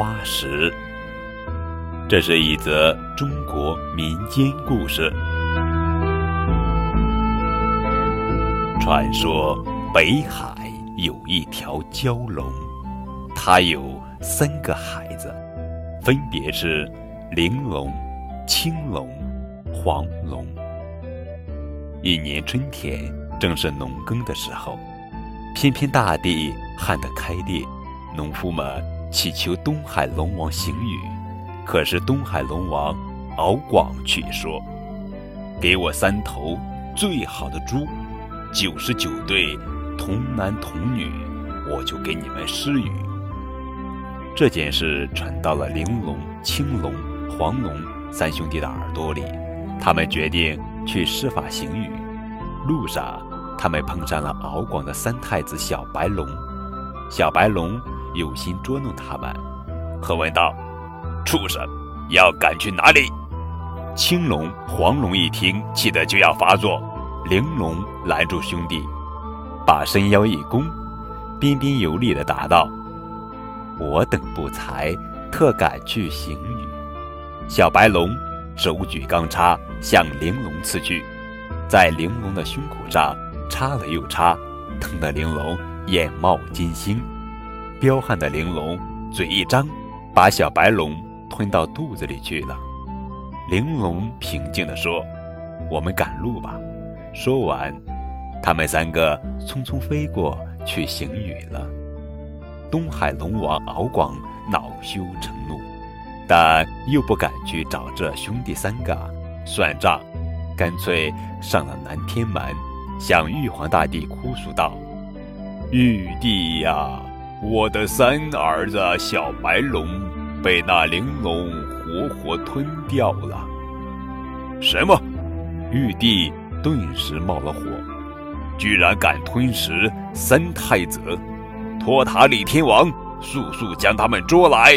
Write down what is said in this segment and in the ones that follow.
花石》。这是一则中国民间故事。传说北海有一条蛟龙，它有三个孩子，分别是玲珑、青龙、黄龙。一年春天，正是农耕的时候，偏偏大地旱得开裂，农夫们祈求东海龙王行雨。可是东海龙王敖广却说：“给我三头最好的猪，九十九对童男童女，我就给你们施雨。”这件事传到了玲珑、青龙、黄龙三兄弟的耳朵里，他们决定。去施法行雨，路上他们碰上了敖广的三太子小白龙。小白龙有心捉弄他们，喝问道：“畜生，要赶去哪里？”青龙、黄龙一听，气得就要发作。玲珑拦住兄弟，把身腰一弓，彬彬有礼地答道：“我等不才，特赶去行雨。”小白龙。手举钢叉向玲珑刺去，在玲珑的胸口上插了又插，疼得玲珑眼冒金星。彪悍的玲珑嘴一张，把小白龙吞到肚子里去了。玲珑平静地说：“我们赶路吧。”说完，他们三个匆匆飞过去行雨了。东海龙王敖广恼羞成怒。但又不敢去找这兄弟三个算账，干脆上了南天门，向玉皇大帝哭诉道：“玉帝呀，我的三儿子小白龙被那玲珑活活吞掉了。”什么？玉帝顿时冒了火，居然敢吞食三太子！托塔李天王，速速将他们捉来！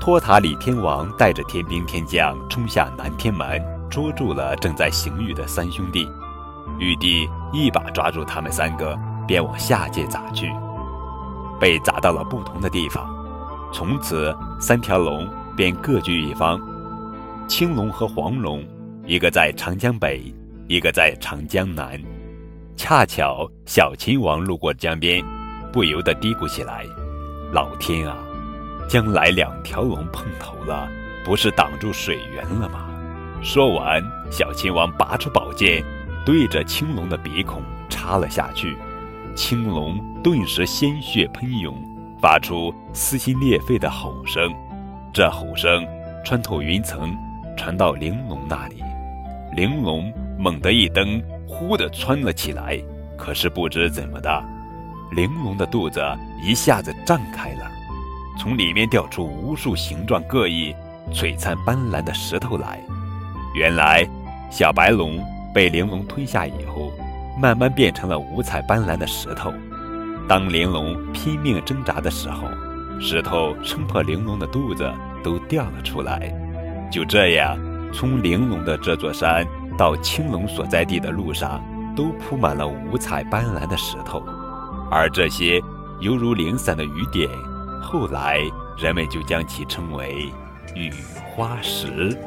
托塔李天王带着天兵天将冲下南天门，捉住了正在行雨的三兄弟。玉帝一把抓住他们三个，便往下界砸去，被砸到了不同的地方。从此，三条龙便各据一方，青龙和黄龙，一个在长江北，一个在长江南。恰巧小秦王路过江边，不由得嘀咕起来：“老天啊！”将来两条龙碰头了，不是挡住水源了吗？说完，小秦王拔出宝剑，对着青龙的鼻孔插了下去。青龙顿时鲜血喷涌，发出撕心裂肺的吼声。这吼声穿透云层，传到玲珑那里。玲珑猛地一蹬，忽地窜了起来。可是不知怎么的，玲珑的肚子一下子胀开了。从里面掉出无数形状各异、璀璨斑斓的石头来。原来，小白龙被玲珑吞下以后，慢慢变成了五彩斑斓的石头。当玲珑拼命挣扎的时候，石头撑破玲珑的肚子，都掉了出来。就这样，从玲珑的这座山到青龙所在地的路上，都铺满了五彩斑斓的石头，而这些犹如零散的雨点。后来，人们就将其称为雨花石。